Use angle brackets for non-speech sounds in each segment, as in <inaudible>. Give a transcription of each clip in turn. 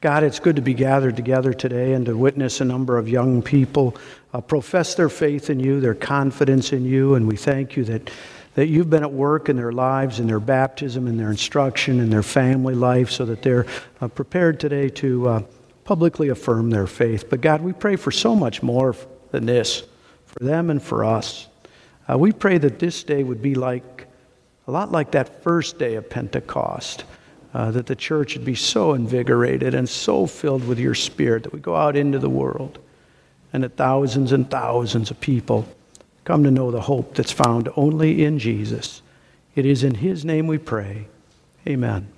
God, it's good to be gathered together today and to witness a number of young people uh, profess their faith in you, their confidence in you, and we thank you that, that you've been at work in their lives, in their baptism, in their instruction, in their family life, so that they're uh, prepared today to uh, publicly affirm their faith. But God, we pray for so much more than this, for them and for us. Uh, we pray that this day would be like a lot like that first day of Pentecost uh, that the church would be so invigorated and so filled with your spirit that we go out into the world and that thousands and thousands of people come to know the hope that's found only in Jesus. It is in his name we pray. Amen.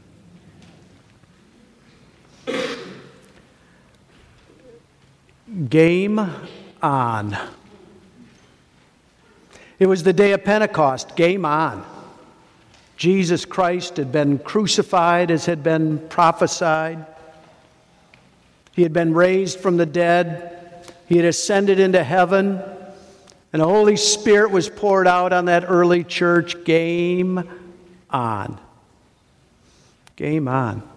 Game on. It was the day of Pentecost. Game on. Jesus Christ had been crucified as had been prophesied. He had been raised from the dead. He had ascended into heaven. And the Holy Spirit was poured out on that early church. Game on. Game on.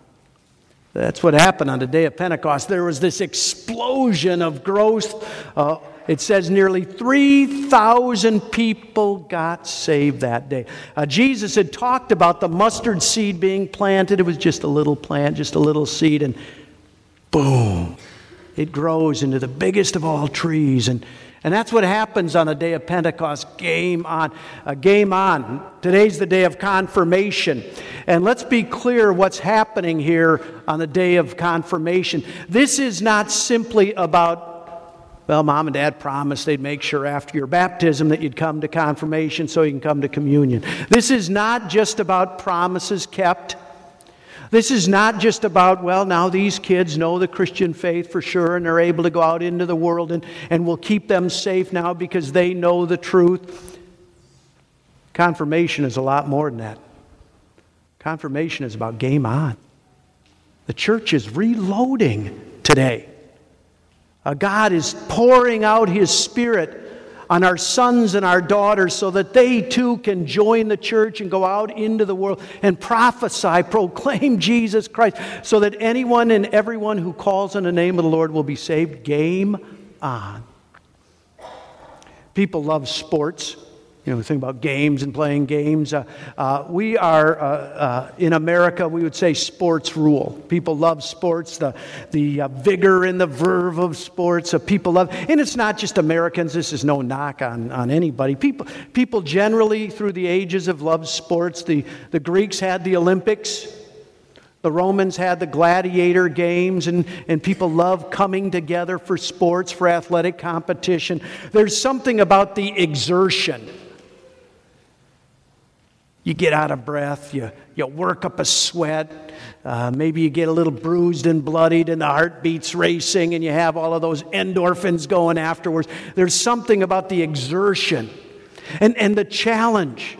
That's what happened on the day of Pentecost. There was this explosion of growth. Uh, it says nearly 3,000 people got saved that day. Uh, Jesus had talked about the mustard seed being planted. It was just a little plant, just a little seed, and boom, it grows into the biggest of all trees. And, and that's what happens on the day of Pentecost. Game on. Uh, game on. Today's the day of confirmation. And let's be clear what's happening here on the day of confirmation. This is not simply about well, mom and dad promised they'd make sure after your baptism that you'd come to confirmation so you can come to communion. This is not just about promises kept. This is not just about, well, now these kids know the Christian faith for sure and they're able to go out into the world and, and we'll keep them safe now because they know the truth. Confirmation is a lot more than that. Confirmation is about game on. The church is reloading today. Uh, God is pouring out His Spirit on our sons and our daughters so that they too can join the church and go out into the world and prophesy, <laughs> proclaim Jesus Christ, so that anyone and everyone who calls on the name of the Lord will be saved. Game on. People love sports. You know, we think about games and playing games. Uh, uh, we are, uh, uh in America, we would say sports rule. People love sports, the, the uh, vigor and the verve of sports. Uh, people love, and it's not just Americans, this is no knock on, on anybody. People, people generally, through the ages, have loved sports. The, the Greeks had the Olympics. The Romans had the gladiator games, and, and people love coming together for sports, for athletic competition. There's something about the exertion you get out of breath, you, you work up a sweat, uh, maybe you get a little bruised and bloodied, and the heart beats racing, and you have all of those endorphins going afterwards. There's something about the exertion and, and the challenge.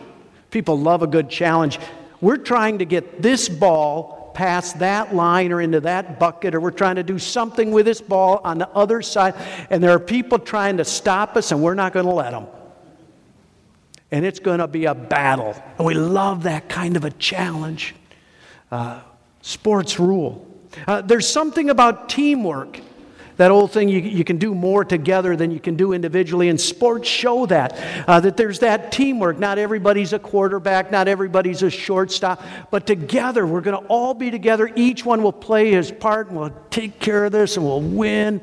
People love a good challenge. We're trying to get this ball past that line or into that bucket, or we're trying to do something with this ball on the other side, and there are people trying to stop us, and we're not going to let them and it's going to be a battle. And we love that kind of a challenge. Uh, sports rule. Uh, there's something about teamwork. That old thing, you, you can do more together than you can do individually, and sports show that. Uh, that there's that teamwork. Not everybody's a quarterback, not everybody's a shortstop, but together, we're going to all be together. Each one will play his part, and we'll take care of this, and we'll win.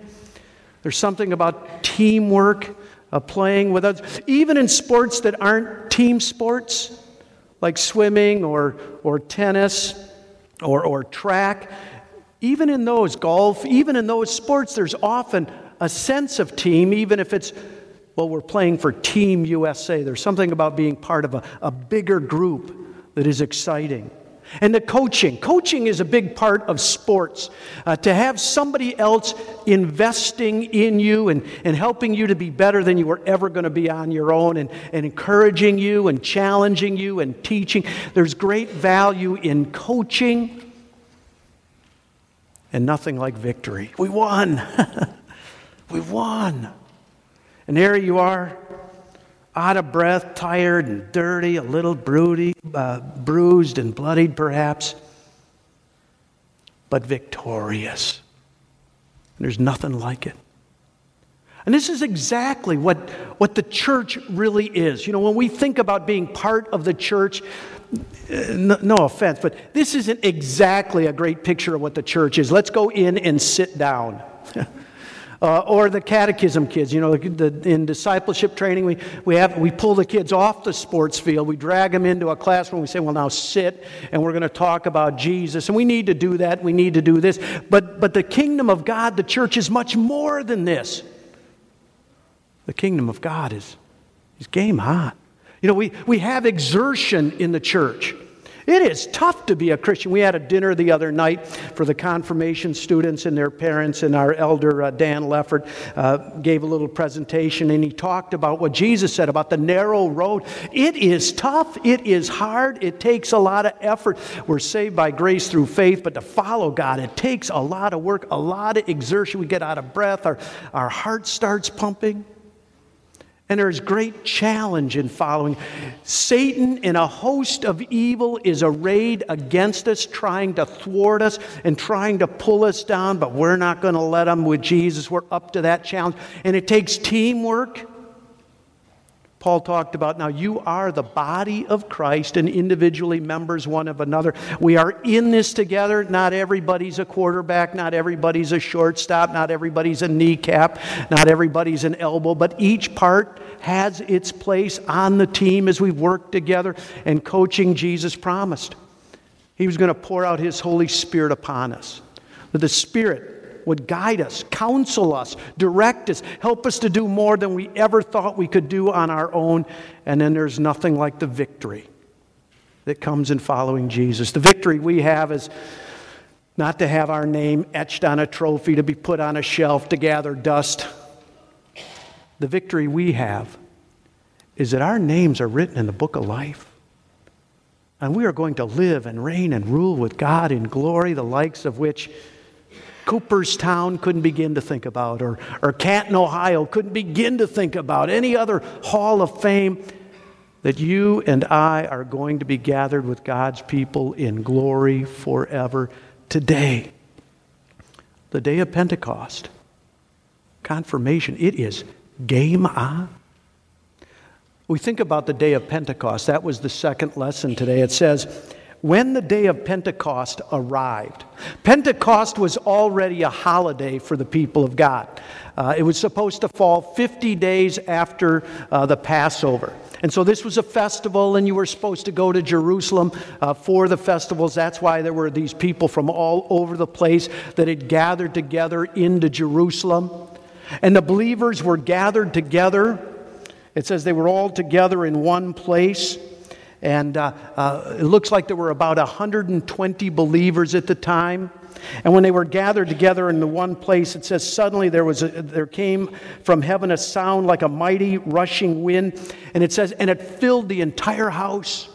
There's something about teamwork playing with others, even in sports that aren't team sports, like swimming or, or tennis or, or track. Even in those, golf, even in those sports, there's often a sense of team, even if it's, well, we're playing for Team USA. There's something about being part of a, a bigger group that is exciting. And the coaching. Coaching is a big part of sports. Uh, to have somebody else investing in you and, and helping you to be better than you were ever going to be on your own and, and encouraging you and challenging you and teaching. There's great value in coaching and nothing like victory. We won. <laughs> we won. And there you are out of breath, tired and dirty, a little broody, uh, bruised and bloodied perhaps. but victorious. There's nothing like it. And this is exactly what, what the church really is. You know, when we think about being part of the church, uh, no, no, offense, but this isn't exactly a great picture of what the church is. Let's go in and sit down. <laughs> uh, or the catechism kids, you know, the, the, in discipleship training, we, we, have, we pull the kids off the sports field, we drag them into a classroom, we say, well, now sit, and we're going to talk about Jesus. And we need to do that, we need to do this. But, but the kingdom of God, the church, is much more than this. The kingdom of God is, is game hot. You know, we, we have exertion in the church. It is tough to be a Christian. We had a dinner the other night for the confirmation students and their parents, and our elder, uh, Dan Leffert, uh, gave a little presentation, and he talked about what Jesus said about the narrow road. It is tough, it is hard, it takes a lot of effort. We're saved by grace through faith, but to follow God, it takes a lot of work, a lot of exertion. We get out of breath, our, our heart starts pumping. And there's great challenge in following. Satan and a host of evil is arrayed against us, trying to thwart us and trying to pull us down, but we're not going to let him with Jesus. We're up to that challenge. And it takes teamwork. Paul talked about now you are the body of Christ and individually members one of another. We are in this together. Not everybody's a quarterback, not everybody's a shortstop, not everybody's a kneecap, not everybody's an elbow, but each part has its place on the team as we work together and coaching Jesus promised. He was going to pour out his Holy Spirit upon us. That the Would guide us, counsel us, direct us, help us to do more than we ever thought we could do on our own. And then there's nothing like the victory that comes in following Jesus. The victory we have is not to have our name etched on a trophy, to be put on a shelf, to gather dust. The victory we have is that our names are written in the book of life. And we are going to live and reign and rule with God in glory, the likes of which Cooperstown couldn't begin to think about, or, or Canton, Ohio couldn't begin to think about, any other hall of fame, that you and I are going to be gathered with God's people in glory forever today. The day of Pentecost, confirmation, it is game on. We think about the day of Pentecost. That was the second lesson today. It says, when the day of Pentecost arrived, Pentecost was already a holiday for the people of God. Uh, it was supposed to fall 50 days after uh, the Passover. And so this was a festival, and you were supposed to go to Jerusalem uh, for the festivals. That's why there were these people from all over the place that had gathered together into Jerusalem. And the believers were gathered together. It says they were all together in one place. And uh, uh, it looks like there were about 120 believers at the time. And when they were gathered together in the one place, it says suddenly there, was a, there came from heaven a sound like a mighty rushing wind. And it says, and it filled the entire house.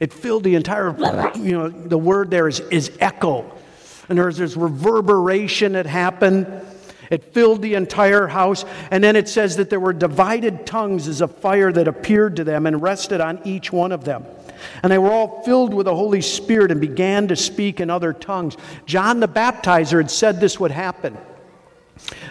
It filled the entire, you know, the word there is, is echo. And there's this reverberation that happened. It filled the entire house. And then it says that there were divided tongues as a fire that appeared to them and rested on each one of them. And they were all filled with the Holy Spirit and began to speak in other tongues. John the Baptizer had said this would happen.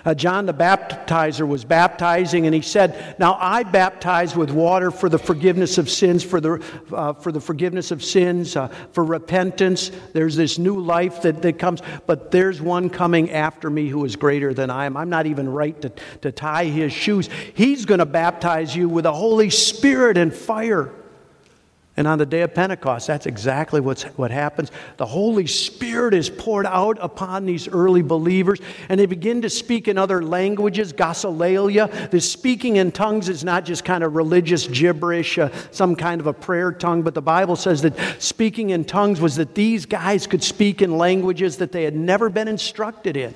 Uh, John the Baptizer was baptizing, and he said, Now I baptize with water for the forgiveness of sins, for the, uh, for the forgiveness of sins, uh, for repentance. There's this new life that, that comes, but there's one coming after me who is greater than I am. I'm not even right to, to tie his shoes. He's going to baptize you with the Holy Spirit and fire. And on the day of Pentecost, that's exactly what's, what happens. The Holy Spirit is poured out upon these early believers, and they begin to speak in other languages, glossolalia. The speaking in tongues is not just kind of religious gibberish, uh, some kind of a prayer tongue, but the Bible says that speaking in tongues was that these guys could speak in languages that they had never been instructed in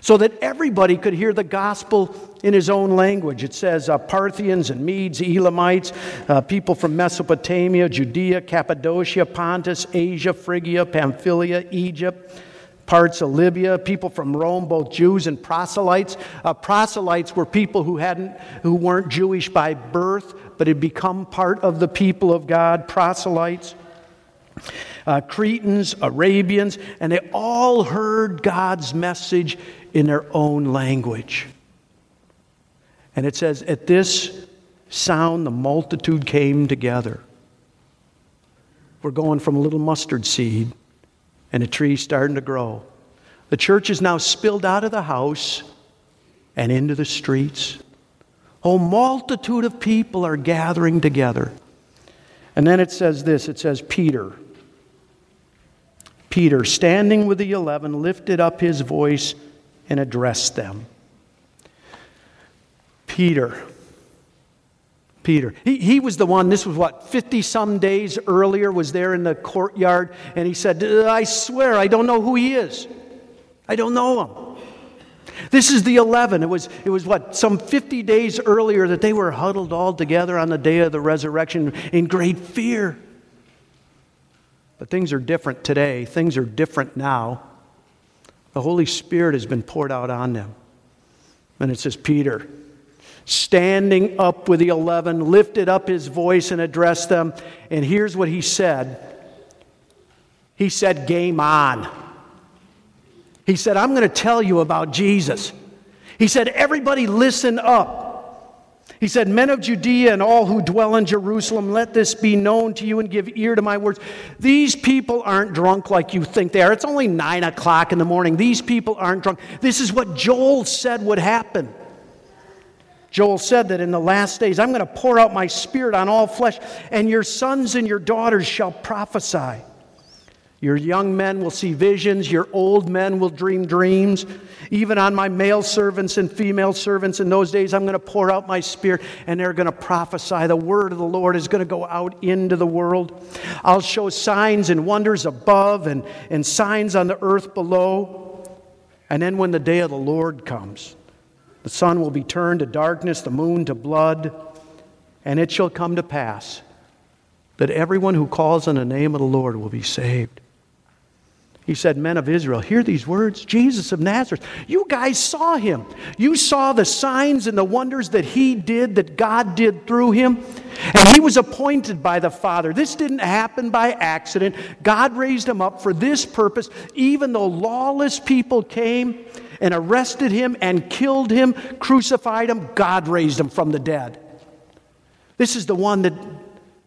so that everybody could hear the gospel in his own language. It says uh, Parthians and Medes, Elamites, uh, people from Mesopotamia, Judea, Cappadocia, Pontus, Asia, Phrygia, Pamphylia, Egypt parts of Libya, people from Rome, both Jews and proselytes. Uh, proselytes were people who hadn't, who weren't Jewish by birth, but had become part of the people of God. Proselytes. Uh, Cretans, Arabians, and they all heard God's message in their own language. And it says, At this sound, the multitude came together. We're going from a little mustard seed and a tree starting to grow. The church is now spilled out of the house and into the streets. A multitude of people are gathering together. And then it says this it says, Peter. Peter, standing with the eleven, lifted up his voice and addressed them. Peter. Peter. He, he was the one, this was what, 50 some days earlier, was there in the courtyard, and he said, I swear, I don't know who he is. I don't know him. This is the 11. It was, it was what, some 50 days earlier that they were huddled all together on the day of the resurrection in great fear. But things are different today. Things are different now. The Holy Spirit has been poured out on them. And it says, Peter, standing up with the eleven, lifted up his voice and addressed them. And here's what he said He said, Game on. He said, I'm going to tell you about Jesus. He said, Everybody listen up. He said, Men of Judea and all who dwell in Jerusalem, let this be known to you and give ear to my words. These people aren't drunk like you think they are. It's only nine o'clock in the morning. These people aren't drunk. This is what Joel said would happen. Joel said that in the last days, I'm going to pour out my spirit on all flesh, and your sons and your daughters shall prophesy. Your young men will see visions, your old men will dream dreams. Even on my male servants and female servants in those days, I'm going to pour out my spirit and they're going to prophesy. The word of the Lord is going to go out into the world. I'll show signs and wonders above and, and signs on the earth below. And then when the day of the Lord comes, the sun will be turned to darkness, the moon to blood, and it shall come to pass that everyone who calls on the name of the Lord will be saved. He said, Men of Israel, hear these words. Jesus of Nazareth, you guys saw him. You saw the signs and the wonders that he did, that God did through him. And he was appointed by the Father. This didn't happen by accident. God raised him up for this purpose, even though lawless people came and arrested him and killed him, crucified him. God raised him from the dead. This is the one that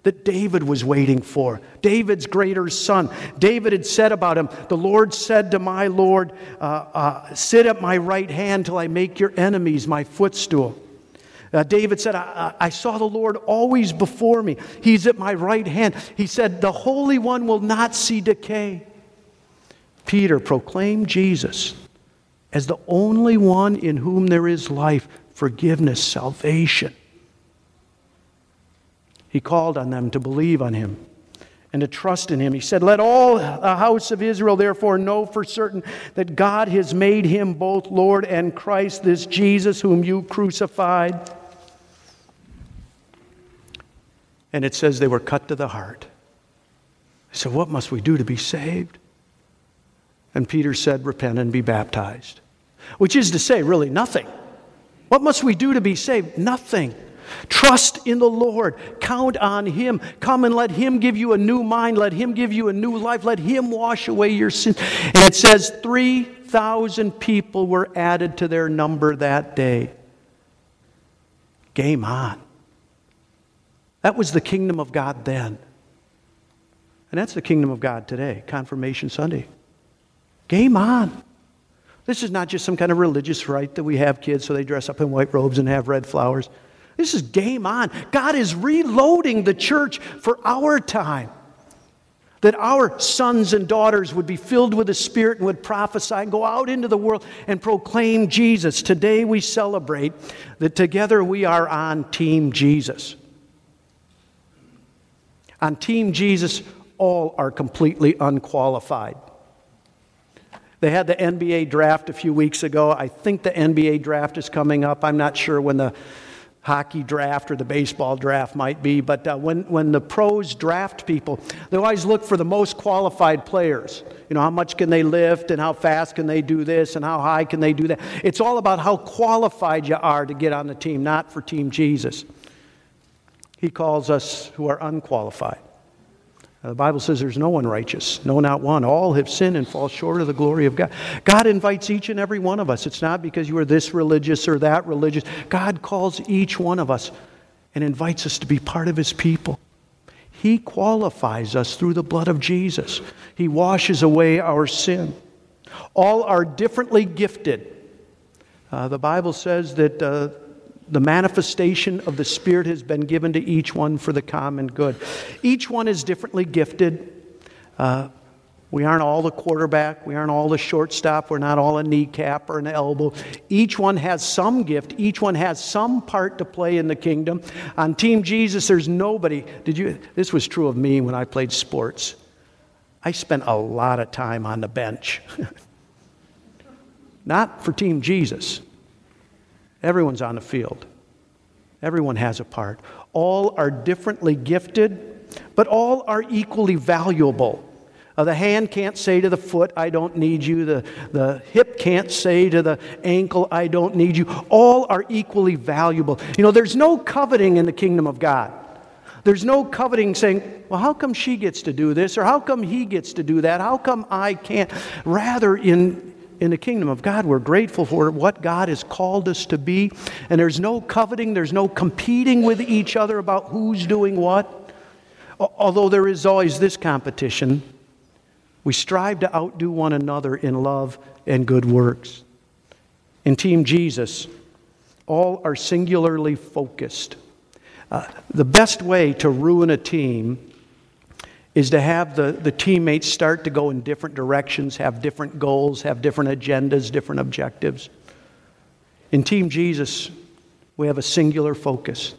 that David was waiting for. David's greater son. David had said about him, The Lord said to my Lord, uh, uh, Sit at my right hand till I make your enemies my footstool. Uh, David said, I, I saw the Lord always before me. He's at my right hand. He said, The Holy One will not see decay. Peter proclaimed Jesus as the only one in whom there is life, forgiveness, salvation. He called on them to believe on him and to trust in him. He said, Let all the house of Israel therefore know for certain that God has made him both Lord and Christ, this Jesus whom you crucified. And it says they were cut to the heart. So, what must we do to be saved? And Peter said, Repent and be baptized. Which is to say, really, nothing. What must we do to be saved? Nothing. Trust in the Lord. Count on Him. Come and let Him give you a new mind. Let Him give you a new life. Let Him wash away your sins. And it says 3,000 people were added to their number that day. Game on. That was the kingdom of God then. And that's the kingdom of God today, Confirmation Sunday. Game on. This is not just some kind of religious rite that we have kids so they dress up in white robes and have red flowers. This is game on. God is reloading the church for our time. That our sons and daughters would be filled with the Spirit and would prophesy and go out into the world and proclaim Jesus. Today we celebrate that together we are on Team Jesus. On Team Jesus, all are completely unqualified. They had the NBA draft a few weeks ago. I think the NBA draft is coming up. I'm not sure when the hockey draft or the baseball draft might be, but uh, when, when the pros draft people, they always look for the most qualified players. You know, how much can they lift and how fast can they do this and how high can they do that? It's all about how qualified you are to get on the team, not for Team Jesus. He calls us who are unqualified. The Bible says there's no one righteous, no, not one. All have sinned and fall short of the glory of God. God invites each and every one of us. It's not because you are this religious or that religious. God calls each one of us and invites us to be part of His people. He qualifies us through the blood of Jesus, He washes away our sin. All are differently gifted. Uh, the Bible says that. Uh, the manifestation of the Spirit has been given to each one for the common good. Each one is differently gifted. Uh, we aren't all the quarterback. We aren't all the shortstop. We're not all a kneecap or an elbow. Each one has some gift. Each one has some part to play in the kingdom. On Team Jesus, there's nobody. Did you? This was true of me when I played sports. I spent a lot of time on the bench. <laughs> not for Team Jesus. Everyone's on the field. Everyone has a part. All are differently gifted, but all are equally valuable. Uh, the hand can't say to the foot, I don't need you. The, the hip can't say to the ankle, I don't need you. All are equally valuable. You know, there's no coveting in the kingdom of God. There's no coveting saying, well, how come she gets to do this? Or how come he gets to do that? How come I can't? Rather, in, in the kingdom of God, we're grateful for what God has called us to be. And there's no coveting, there's no competing with each other about who's doing what. Although there is always this competition, we strive to outdo one another in love and good works. In Team Jesus, all are singularly focused. Uh, the best way to ruin a team is to have the, the teammates start to go in different directions, have different goals, have different agendas, different objectives. In Team Jesus, we have a singular focus.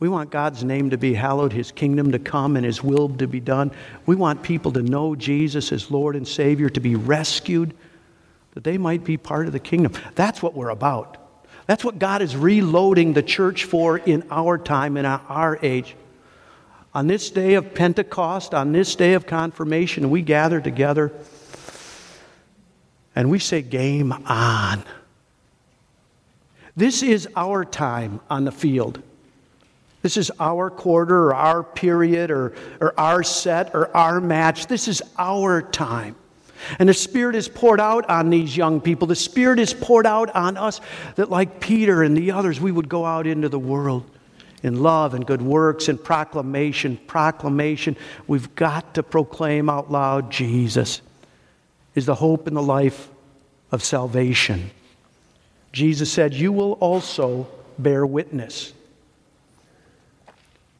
We want God's name to be hallowed, His kingdom to come, and His will to be done. We want people to know Jesus as Lord and Savior, to be rescued, that they might be part of the kingdom. That's what we're about. That's what God is reloading the church for in our time, in our age. On this day of Pentecost, on this day of confirmation, we gather together and we say, Game on. This is our time on the field. This is our quarter or our period or, or our set or our match. This is our time. And the Spirit is poured out on these young people. The Spirit is poured out on us that, like Peter and the others, we would go out into the world in love and good works and proclamation. Proclamation. We've got to proclaim out loud Jesus is the hope and the life of salvation. Jesus said, You will also bear witness.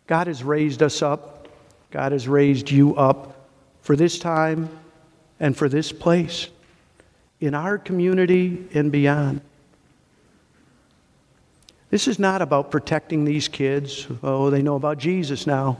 God has raised us up, God has raised you up for this time and for this place in our community and beyond. This is not about protecting these kids. Oh, they know about Jesus now.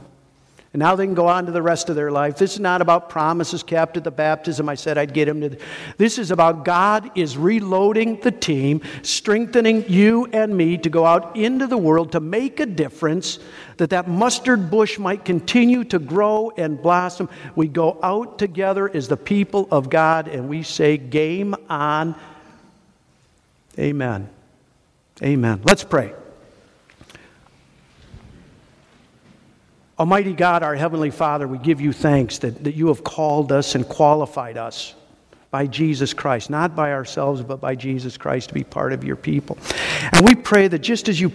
And now they can go on to the rest of their life. This is not about promises kept at the baptism. I said I'd get them to. This is about God is reloading the team, strengthening you and me to go out into the world to make a difference, that that mustard bush might continue to grow and blossom. We go out together as the people of God and we say, Game on. Amen. Amen. Let's pray. Almighty God, our Heavenly Father, we give you thanks that, that you have called us and qualified us by Jesus Christ, not by ourselves, but by Jesus Christ to be part of your people. And we pray that just as you